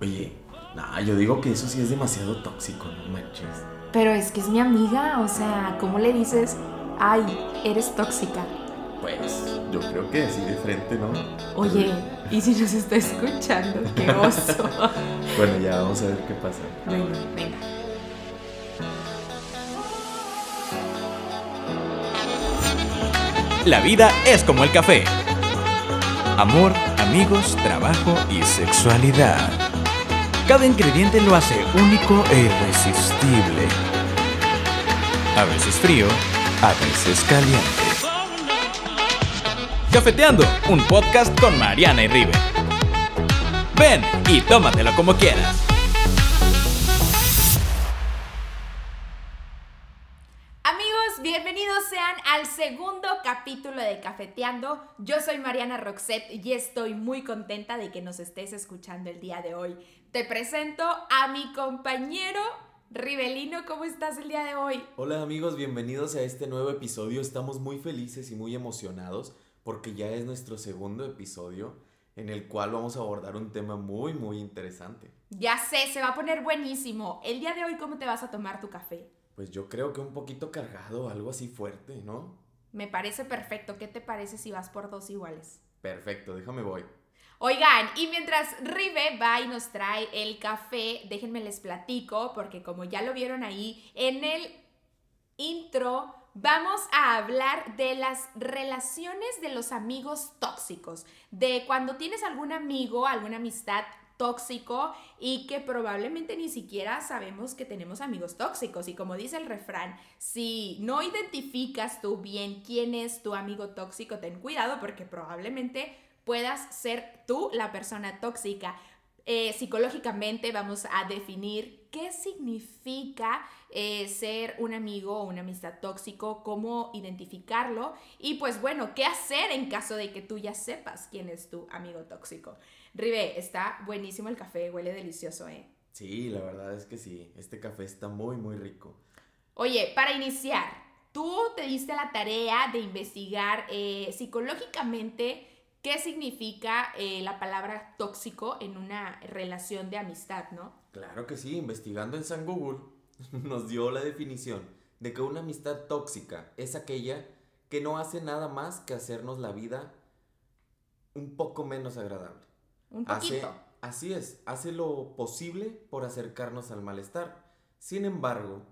Oye, nah, yo digo que eso sí es demasiado tóxico, no manches. Pero es que es mi amiga, o sea, ¿cómo le dices, ay, eres tóxica? Pues yo creo que así de frente, ¿no? Oye, ¿y si nos está escuchando? ¡Qué oso! bueno, ya vamos a ver qué pasa. Venga, venga. La vida es como el café. Amor, amigos, trabajo y sexualidad. Cada ingrediente lo hace único e irresistible. A veces frío, a veces caliente. Cafeteando, un podcast con Mariana y River. Ven y tómatelo como quieras. Segundo capítulo de Cafeteando. Yo soy Mariana Roxette y estoy muy contenta de que nos estés escuchando el día de hoy. Te presento a mi compañero Rivelino. ¿Cómo estás el día de hoy? Hola amigos, bienvenidos a este nuevo episodio. Estamos muy felices y muy emocionados porque ya es nuestro segundo episodio en el cual vamos a abordar un tema muy, muy interesante. Ya sé, se va a poner buenísimo. El día de hoy, ¿cómo te vas a tomar tu café? Pues yo creo que un poquito cargado, algo así fuerte, ¿no? Me parece perfecto. ¿Qué te parece si vas por dos iguales? Perfecto, déjame voy. Oigan, y mientras Rive va y nos trae el café, déjenme les platico, porque como ya lo vieron ahí en el intro, vamos a hablar de las relaciones de los amigos tóxicos, de cuando tienes algún amigo, alguna amistad tóxico y que probablemente ni siquiera sabemos que tenemos amigos tóxicos. Y como dice el refrán, si no identificas tú bien quién es tu amigo tóxico, ten cuidado porque probablemente puedas ser tú la persona tóxica. Eh, psicológicamente vamos a definir qué significa eh, ser un amigo o una amistad tóxico, cómo identificarlo y pues bueno, qué hacer en caso de que tú ya sepas quién es tu amigo tóxico. Ribe, está buenísimo el café, huele delicioso, ¿eh? Sí, la verdad es que sí, este café está muy, muy rico. Oye, para iniciar, tú te diste la tarea de investigar eh, psicológicamente qué significa eh, la palabra tóxico en una relación de amistad, ¿no? Claro que sí, investigando en San Google nos dio la definición de que una amistad tóxica es aquella que no hace nada más que hacernos la vida un poco menos agradable. Un Hace, así es, hace lo posible por acercarnos al malestar. Sin embargo,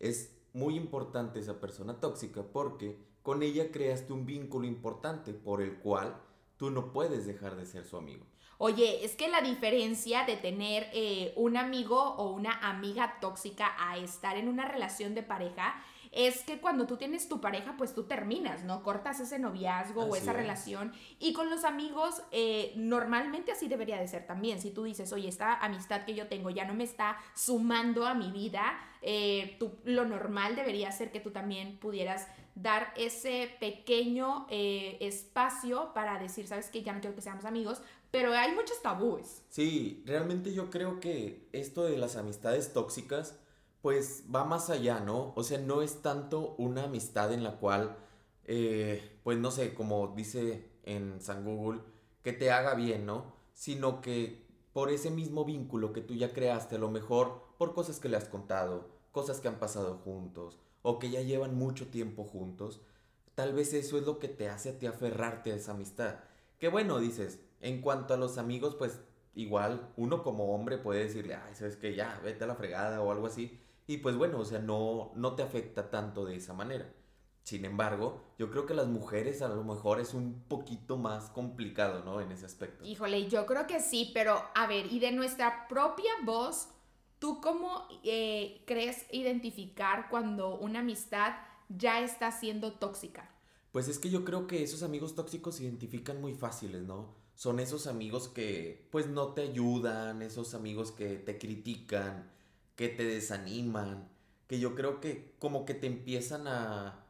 es muy importante esa persona tóxica porque con ella creaste un vínculo importante por el cual tú no puedes dejar de ser su amigo. Oye, es que la diferencia de tener eh, un amigo o una amiga tóxica a estar en una relación de pareja es que cuando tú tienes tu pareja, pues tú terminas, ¿no? Cortas ese noviazgo o esa es. relación. Y con los amigos, eh, normalmente así debería de ser también. Si tú dices, oye, esta amistad que yo tengo ya no me está sumando a mi vida, eh, tú- lo normal debería ser que tú también pudieras dar ese pequeño eh, espacio para decir, sabes que ya no quiero que seamos amigos, pero hay muchos tabúes. Sí, realmente yo creo que esto de las amistades tóxicas, pues va más allá, ¿no? O sea, no es tanto una amistad en la cual, eh, pues no sé, como dice en San Google, que te haga bien, ¿no? Sino que por ese mismo vínculo que tú ya creaste, a lo mejor por cosas que le has contado, cosas que han pasado juntos, o que ya llevan mucho tiempo juntos, tal vez eso es lo que te hace a ti aferrarte a esa amistad. Que bueno, dices, en cuanto a los amigos, pues igual uno como hombre puede decirle, ay, sabes que ya, vete a la fregada o algo así. Y pues bueno, o sea, no, no te afecta tanto de esa manera. Sin embargo, yo creo que las mujeres a lo mejor es un poquito más complicado, ¿no? En ese aspecto. Híjole, yo creo que sí, pero a ver, y de nuestra propia voz, ¿tú cómo eh, crees identificar cuando una amistad ya está siendo tóxica? Pues es que yo creo que esos amigos tóxicos se identifican muy fáciles, ¿no? Son esos amigos que pues no te ayudan, esos amigos que te critican, que te desaniman, que yo creo que como que te empiezan a,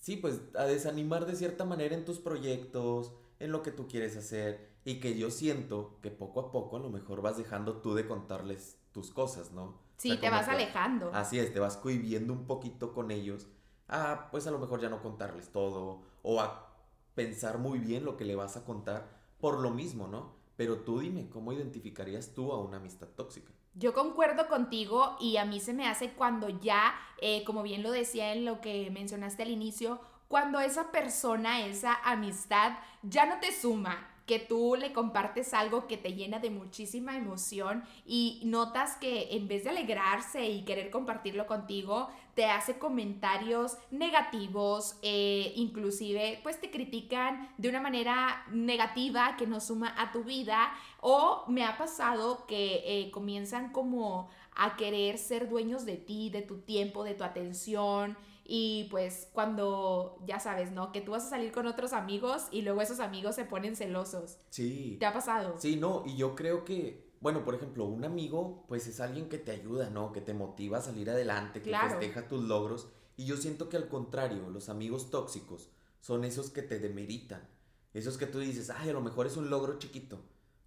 sí, pues a desanimar de cierta manera en tus proyectos, en lo que tú quieres hacer y que yo siento que poco a poco a lo mejor vas dejando tú de contarles tus cosas, ¿no? O Sí, sea, te vas que- alejando. Así es, te vas cohibiendo un poquito con ellos. Ah, pues a lo mejor ya no contarles todo. O a pensar muy bien lo que le vas a contar por lo mismo, ¿no? Pero tú dime, ¿cómo identificarías tú a una amistad tóxica? Yo concuerdo contigo y a mí se me hace cuando ya, eh, como bien lo decía en lo que mencionaste al inicio, cuando esa persona, esa amistad ya no te suma, que tú le compartes algo que te llena de muchísima emoción y notas que en vez de alegrarse y querer compartirlo contigo, te hace comentarios negativos, eh, inclusive pues te critican de una manera negativa que no suma a tu vida. O me ha pasado que eh, comienzan como a querer ser dueños de ti, de tu tiempo, de tu atención, y pues cuando, ya sabes, ¿no? Que tú vas a salir con otros amigos y luego esos amigos se ponen celosos. Sí. ¿Te ha pasado? Sí, no, y yo creo que, bueno, por ejemplo, un amigo, pues es alguien que te ayuda, ¿no? Que te motiva a salir adelante, que Claro. festeja tus logros. Y yo siento que al contrario, los amigos tóxicos son esos que te demeritan. Esos que tú dices, ay, a lo mejor es un logro chiquito.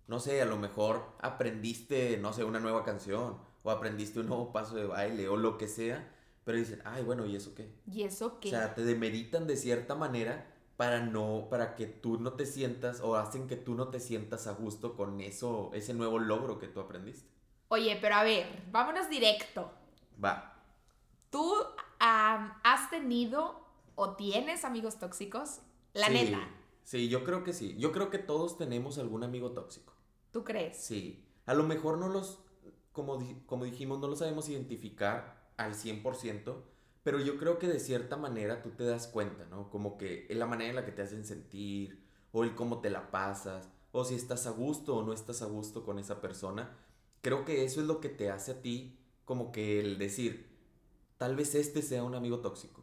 No sé, a lo mejor aprendiste, no sé, una nueva canción, o aprendiste un nuevo paso de baile, o lo que sea. Pero dicen, ay, bueno, ¿y eso qué? ¿Y eso qué? O sea, te demeritan de cierta manera para no, para que tú no te sientas o hacen que tú no te sientas a gusto con eso, ese nuevo logro que tú aprendiste. Oye, pero a ver, vámonos directo. Va. ¿Tú has tenido o tienes amigos tóxicos? La Sí, neta, Sí, yo creo que sí. Yo creo que todos tenemos algún amigo tóxico. ¿tú crees? Sí. A lo mejor no los, como, como dijimos, no los sabemos identificar al 100%, pero yo creo que de cierta manera tú te das cuenta, ¿no? Como que la manera en la que te hacen sentir, o el cómo te la pasas, o si estás a gusto o no estás a gusto con esa persona. Creo que eso es lo que te hace a ti como que el decir, tal vez este sea un amigo tóxico.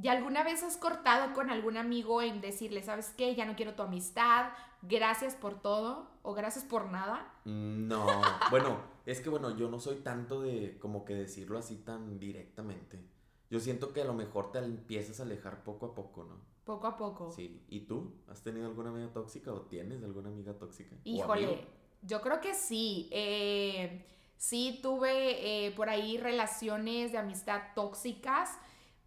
¿Y alguna vez has cortado con algún amigo en decirle, sabes qué, ya no quiero tu amistad, gracias por todo o gracias por nada? No, bueno, es que bueno, yo no soy tanto de como que decirlo así tan directamente. Yo siento que a lo mejor te empiezas a alejar poco a poco, ¿no? Poco a poco. Sí. ¿Y tú? ¿Has tenido alguna amiga tóxica o tienes alguna amiga tóxica? ¿O Híjole, yo creo que sí. Eh, sí tuve eh, por ahí relaciones de amistad tóxicas,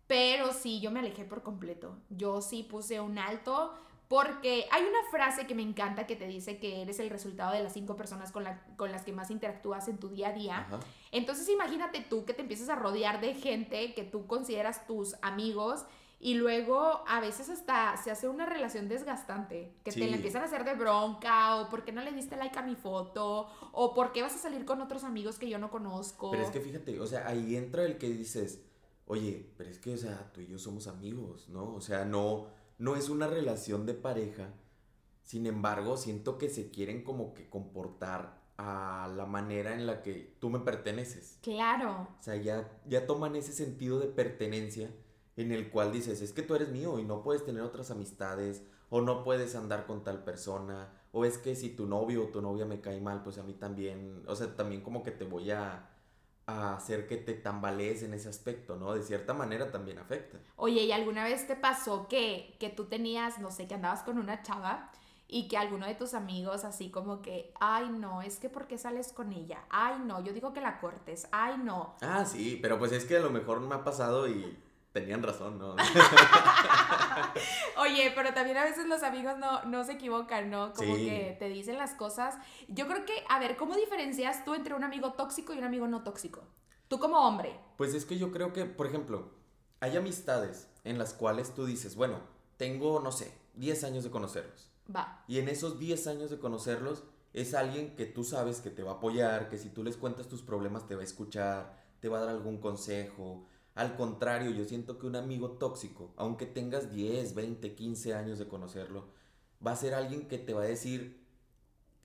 pero sí, yo me alejé por completo. Yo sí puse un alto porque hay una frase que me encanta que te dice que eres el resultado de las cinco personas con, la- con las que más interactúas en tu día a día. Ajá. Entonces imagínate tú que te empiezas a rodear de gente que tú consideras tus amigos y luego a veces hasta se hace una relación desgastante, que te la empiezan a hacer de bronca o por qué no le diste like a mi foto o por qué vas a salir con otros amigos que yo no conozco. Pero es que fíjate, o sea, ahí entra el que dices, oye, pero es que, o sea, tú y yo somos amigos, ¿no? O sea, no, no es una relación de pareja. Sin embargo, siento que se quieren como que comportar a la manera en la que tú me perteneces. Claro. O sea, ya, ya toman ese sentido de pertenencia en el cual dices, es que tú eres mío y no puedes tener otras amistades, o no puedes andar con tal persona, o es que si tu novio o tu novia me cae mal, pues a mí también, o sea, también como que te voy a, a hacer que te tambalees en ese aspecto, ¿no? De cierta manera también afecta. Oye, ¿y alguna vez te pasó que, que tú tenías, no sé, que andabas con una chava y que alguno de tus amigos así como que, ay no, es que ¿por qué sales con ella? Ay no, yo digo que la cortes, ay no. Ah, sí, pero pues es que a lo mejor me ha pasado y tenían razón, ¿no? Oye, pero también a veces los amigos no, no se equivocan, ¿no? Como Sí. que te dicen las cosas. Yo creo que, a ver, ¿cómo diferencias tú entre un amigo tóxico y un amigo no tóxico? Tú como hombre. Pues es que yo creo que, por ejemplo, hay amistades en las cuales tú dices, bueno, tengo, no sé, 10 años de conocerlos. Va. Y en esos 10 años de conocerlos es alguien que tú sabes que te va a apoyar, que si tú les cuentas tus problemas te va a escuchar, te va a dar algún consejo. Al contrario, yo siento que un amigo tóxico, aunque tengas 10, 20, 15 años de conocerlo, va a ser alguien que te va a decir,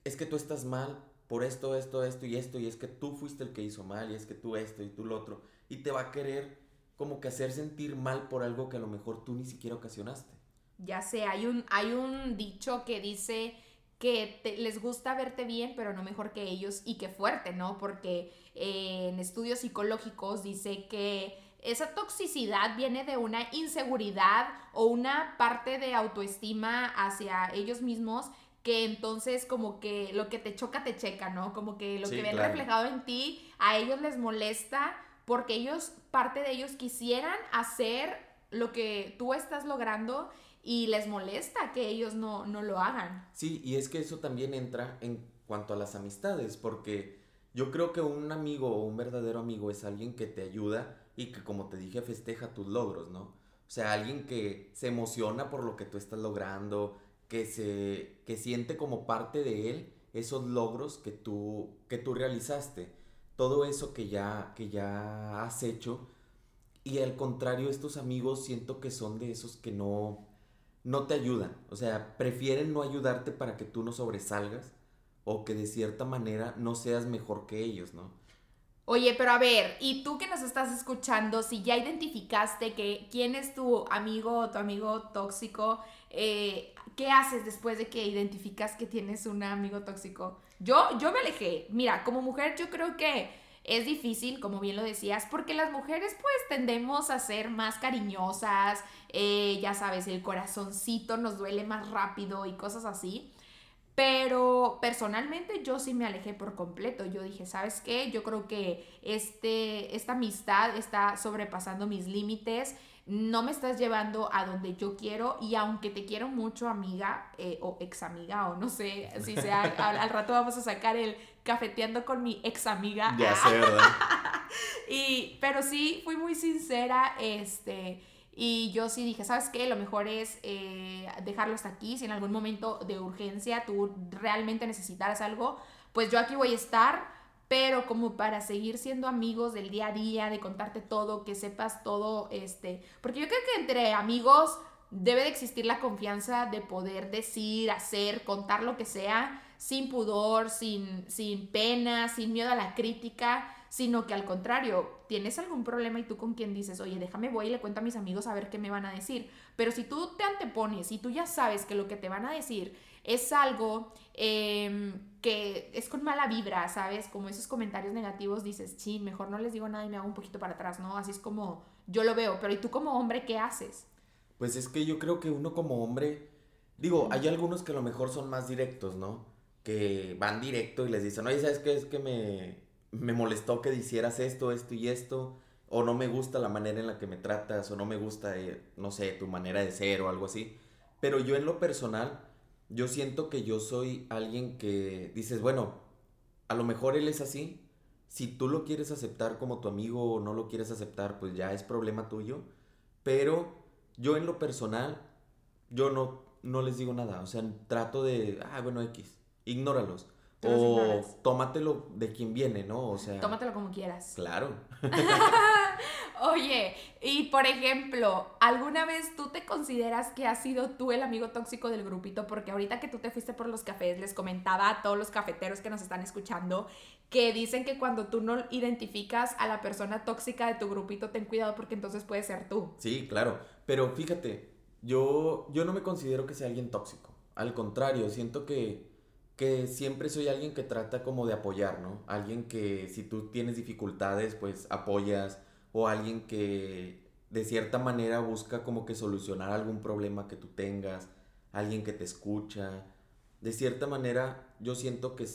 es que tú estás mal por esto, esto, esto y esto, y es que tú fuiste el que hizo mal, y es que tú esto y tú lo otro, y te va a querer como que hacer sentir mal por algo que a lo mejor tú ni siquiera ocasionaste. Ya sé, hay un, hay un dicho que dice que les gusta verte bien, pero no mejor que ellos, y que fuerte, ¿no? Porque eh, en estudios psicológicos dice que esa toxicidad viene de una inseguridad o una parte de autoestima hacia ellos mismos que entonces como que lo que te choca te checa, ¿no? Como que lo Sí, que ven claro. reflejado en ti a ellos les molesta porque ellos, parte de ellos quisieran hacer lo que tú estás logrando y les molesta que ellos no, no lo hagan. Sí, y es que eso también entra en cuanto a las amistades, porque yo creo que un amigo o un verdadero amigo es alguien que te ayuda y que, como te dije, festeja tus logros, ¿no? O sea, alguien que se emociona por lo que tú estás logrando, que, se, que siente como parte de él esos logros que tú, que tú realizaste, todo eso que ya, que ya has hecho. Y al contrario, estos amigos siento que son de esos que no, no te ayudan. O sea, prefieren no ayudarte para que tú no sobresalgas o que de cierta manera no seas mejor que ellos, ¿no? Oye, pero a ver, y tú que nos estás escuchando, si ya identificaste que quién es tu amigo o tu amigo tóxico, eh, ¿qué haces después de que identificas que tienes un amigo tóxico? Yo, yo me alejé. Mira, como mujer yo creo que es difícil, como bien lo decías, porque las mujeres pues tendemos a ser más cariñosas, eh, ya sabes, el corazoncito nos duele más rápido y cosas así. Pero personalmente yo sí me alejé por completo. Yo dije, ¿sabes qué? Yo creo que este, esta amistad está sobrepasando mis límites. No me estás llevando a donde yo quiero. Y aunque te quiero mucho, amiga, eh, o ex amiga, o no sé si sea, al, rato vamos a sacar el cafeteando con mi ex amiga. Ya sé, ¿verdad? y, pero sí, fui muy sincera. Este y yo sí dije, ¿sabes qué? Lo mejor es eh, dejarlo hasta aquí. Si en algún momento de urgencia tú realmente necesitaras algo, pues yo aquí voy a estar. Pero como para seguir siendo amigos del día a día, de contarte todo, que sepas todo, este, porque yo creo que entre amigos debe de existir la confianza de poder decir, hacer, contar lo que sea, sin pudor, sin, sin pena, sin miedo a la crítica sino que al contrario, tienes algún problema y tú con quien dices, oye, déjame voy y le cuento a mis amigos a ver qué me van a decir. Pero si tú te antepones y tú ya sabes que lo que te van a decir es algo em, que es con mala vibra, ¿sabes? Como esos comentarios negativos, dices, sí, mejor no les digo nada y me hago un poquito para atrás, ¿no? Así es como yo lo veo. Pero ¿y tú como hombre qué haces? Pues es que yo creo que uno como hombre, digo, hay algunos que a lo mejor son más directos, ¿no? Que van directo y les dicen, oye, ¿sabes qué? Es que me, me molestó que hicieras esto, esto y esto, o no me gusta la manera en la que me tratas, o no me gusta, eh, no sé, tu manera de ser o algo así. Pero yo en lo personal, yo siento que yo soy alguien que dices, bueno, a lo mejor él es así. Si tú lo quieres aceptar como tu amigo o no lo quieres aceptar, pues ya es problema tuyo. Pero yo en lo personal, yo no, no les digo nada. O sea, trato de, ah, bueno, X, ignóralos. O tómatelo de quien viene, ¿no? O sea. Tómatelo como quieras. Claro. Oye, y por ejemplo, ¿alguna vez tú te consideras que has sido tú el amigo tóxico del grupito? Porque ahorita que tú te fuiste por los cafés, les comentaba a todos los cafeteros que nos están escuchando que dicen que cuando tú no identificas a la persona tóxica de tu grupito, ten cuidado porque entonces puede ser tú. Sí, claro. Pero fíjate, yo, yo no me considero que sea alguien tóxico. Al contrario, siento que que siempre soy alguien que trata como de apoyar, ¿no? Alguien que si tú tienes dificultades, pues apoyas, o alguien que de cierta manera busca como que solucionar algún problema que tú tengas, alguien que te escucha. De cierta manera, yo siento que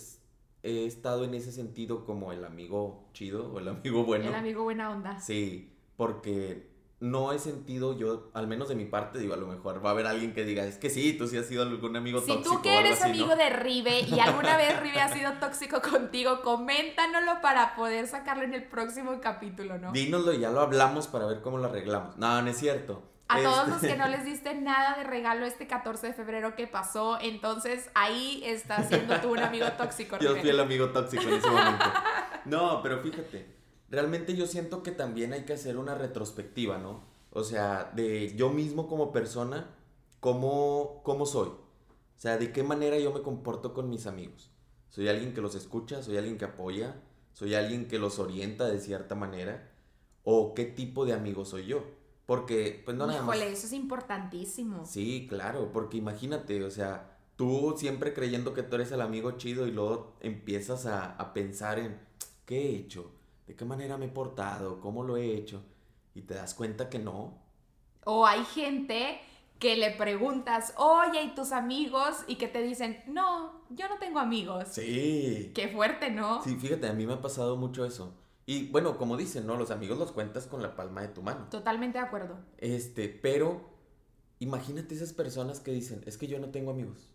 he estado en ese sentido como el amigo chido o el amigo bueno. El amigo buena onda. Sí, porque no he sentido yo, al menos de mi parte, digo, a lo mejor va a haber alguien que diga, es que sí, tú sí has sido algún amigo tóxico. Si tú que eres amigo de Rive y alguna vez Rive ha sido tóxico contigo, coméntanoslo para poder sacarlo en el próximo capítulo, ¿no? Dínoslo y ya lo hablamos para ver cómo lo arreglamos. No, no es cierto. A todos los que no les diste nada de regalo este 14 de febrero que pasó, entonces ahí está siendo tú un amigo tóxico. Yo fui el amigo tóxico en ese momento. No, pero fíjate realmente yo siento que también hay que hacer una retrospectiva, ¿no? O sea, de yo mismo como persona, ¿cómo, cómo soy? O sea, de qué manera yo me comporto con mis amigos. ¿Soy alguien que los escucha? ¿Soy alguien que apoya? ¿Soy alguien que los orienta de cierta manera? ¿O qué tipo de amigo soy yo? Porque, pues no nada más. eso es importantísimo. Sí, claro, porque imagínate, o sea, tú siempre creyendo que tú eres el amigo chido y luego empiezas a, a pensar en, ¿qué he hecho? ¿De qué manera me he portado? ¿Cómo lo he hecho? Y te das cuenta que no. O hay gente que le preguntas, oye, ¿y tus amigos? Y que te dicen, no, yo no tengo amigos. Sí. Qué fuerte, ¿no? Sí, fíjate, a mí me ha pasado mucho eso. Y bueno, como dicen, ¿no? Los amigos los cuentas con la palma de tu mano. Totalmente de acuerdo. Este, pero imagínate esas personas que dicen, es que yo no tengo amigos.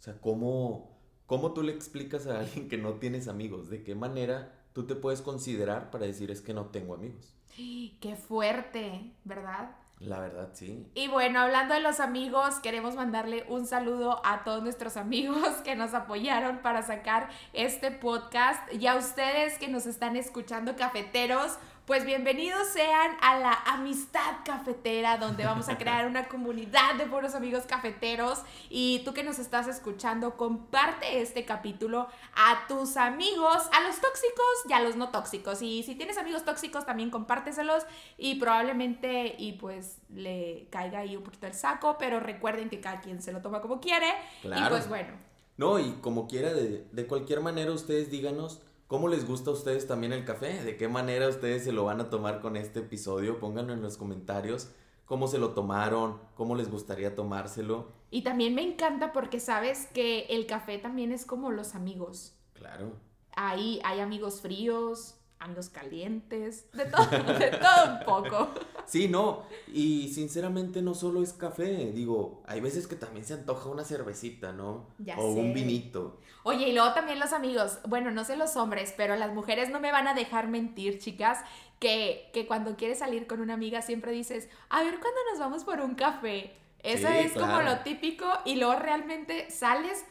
O sea, ¿cómo, ¿cómo tú le explicas a alguien que no tienes amigos? ¿De qué manera tú te puedes considerar para decir es que no tengo amigos? Qué fuerte, ¿verdad? La verdad, sí. Y bueno, hablando de los amigos, queremos mandarle un saludo a todos nuestros amigos que nos apoyaron para sacar este podcast y a ustedes que nos están escuchando, cafeteros. Pues bienvenidos sean a la amistad cafetera, donde vamos a crear una comunidad de buenos amigos cafeteros. Y tú que nos estás escuchando, comparte este capítulo a tus amigos, a los tóxicos y a los no tóxicos. Y si tienes amigos tóxicos, también compárteselos y probablemente y pues le caiga ahí un poquito el saco, pero recuerden que cada quien se lo toma como quiere. Y pues bueno. No, y como quiera, de, de cualquier manera, ustedes díganos ¿Cómo les gusta a ustedes también el café? ¿De qué manera ustedes se lo van a tomar con este episodio? Pónganlo en los comentarios. ¿Cómo se lo tomaron? ¿Cómo les gustaría tomárselo? Y también me encanta porque sabes que el café también es como los amigos. Claro. Ahí hay amigos fríos, amigos calientes, de todo, de todo un poco. Sí, no, y sinceramente no solo es café, digo, hay veces que también se antoja una cervecita, ¿no? Ya o un vinito. Oye, y luego también los amigos, bueno, no sé los hombres, pero las mujeres no me van a dejar mentir, chicas, que, que cuando quieres salir con una amiga siempre dices, a ver cuándo nos vamos por un café. Eso es como lo típico y luego realmente sales,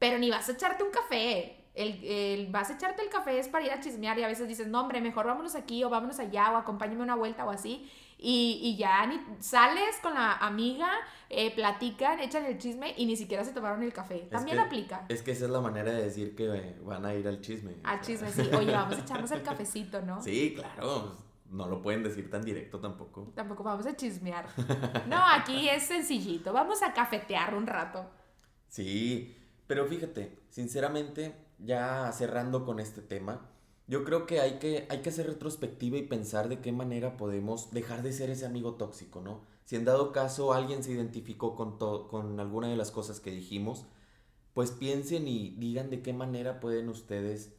pero ni vas a echarte un café el, vas a echarte el café es para ir a chismear y a veces dices, no, hombre, mejor vámonos aquí o vámonos allá o acompáñame una vuelta o así. Y, y ya ni, sales con la amiga, eh, platican, echan el chisme y ni siquiera se tomaron el café. También aplica. Es que esa es la manera de decir que van a ir al chisme. Al chisme, sí. Oye, vamos a echarnos el cafecito, ¿no? Sí, claro. No lo pueden decir tan directo tampoco. Tampoco vamos a chismear. No, aquí es sencillito. Vamos a cafetear un rato. Sí, pero fíjate, sinceramente, ya cerrando con este tema, yo creo que hay que, hay que hacer retrospectiva y pensar de qué manera podemos dejar de ser ese amigo tóxico, ¿no? Si en dado caso alguien se identificó con, con alguna de las cosas que dijimos, pues piensen y digan de qué manera pueden ustedes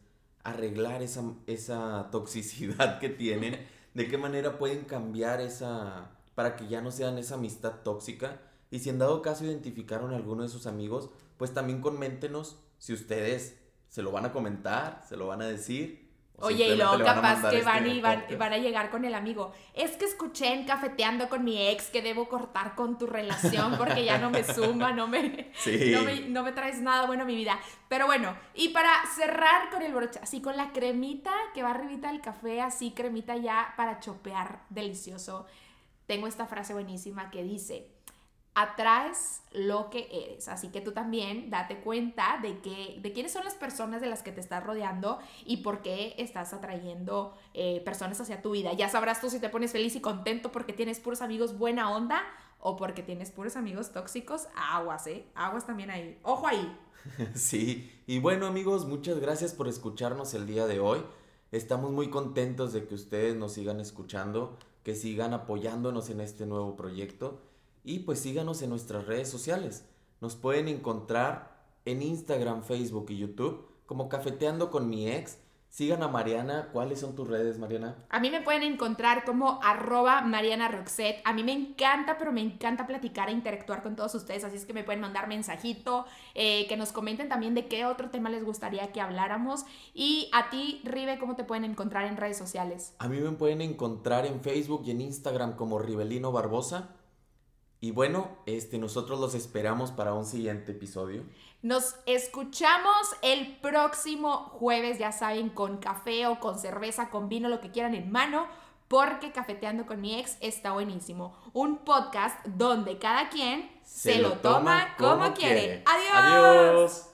arreglar esa, esa toxicidad que tienen, de qué manera pueden cambiar esa, para que ya no sean esa amistad tóxica. Y si en dado caso identificaron a alguno de sus amigos, pues también coméntenos si ustedes se lo van a comentar, se lo van a decir. Oye, y luego capaz que van, este y van, van, a llegar con el amigo. Es que escuché en cafeteando con mi ex que debo cortar con tu relación porque ya no me suma, no me, no me, no me traes nada bueno a mi vida. Pero bueno, y para cerrar con el broche, así con la cremita que va arribita del café, así cremita ya para chopear delicioso, tengo esta frase buenísima que dice, atraes lo que eres. Así que tú también date cuenta de, que, de quiénes son las personas de las que te estás rodeando y por qué estás atrayendo eh, personas hacia tu vida. Ya sabrás tú si te pones feliz y contento porque tienes puros amigos buena onda o porque tienes puros amigos tóxicos. Aguas, ¿eh? Aguas también ahí. Ojo ahí. Sí, y bueno amigos, muchas gracias por escucharnos el día de hoy. Estamos muy contentos de que ustedes nos sigan escuchando, que sigan apoyándonos en este nuevo proyecto. Y pues síganos en nuestras redes sociales. Nos pueden encontrar en Instagram, Facebook y YouTube como Cafeteando con mi ex. Sigan a Mariana. ¿Cuáles son tus redes, Mariana? A mí me pueden encontrar como arroba Mariana Roxette. A mí me encanta, pero me encanta platicar e interactuar con todos ustedes. Así es que me pueden mandar mensajito, eh, que nos comenten también de qué otro tema les gustaría que habláramos. Y a ti, Rive, ¿cómo te pueden encontrar en redes sociales? A mí me pueden encontrar en Facebook y en Instagram como Rivelino Barbosa. Y bueno, este, nosotros los esperamos para un siguiente episodio. Nos escuchamos el próximo jueves, ya saben, con café o con cerveza, con vino, lo que quieran en mano, porque Cafeteando con mi ex está buenísimo. Un podcast donde cada quien se, lo toma, como, quiere. Adiós. Adiós.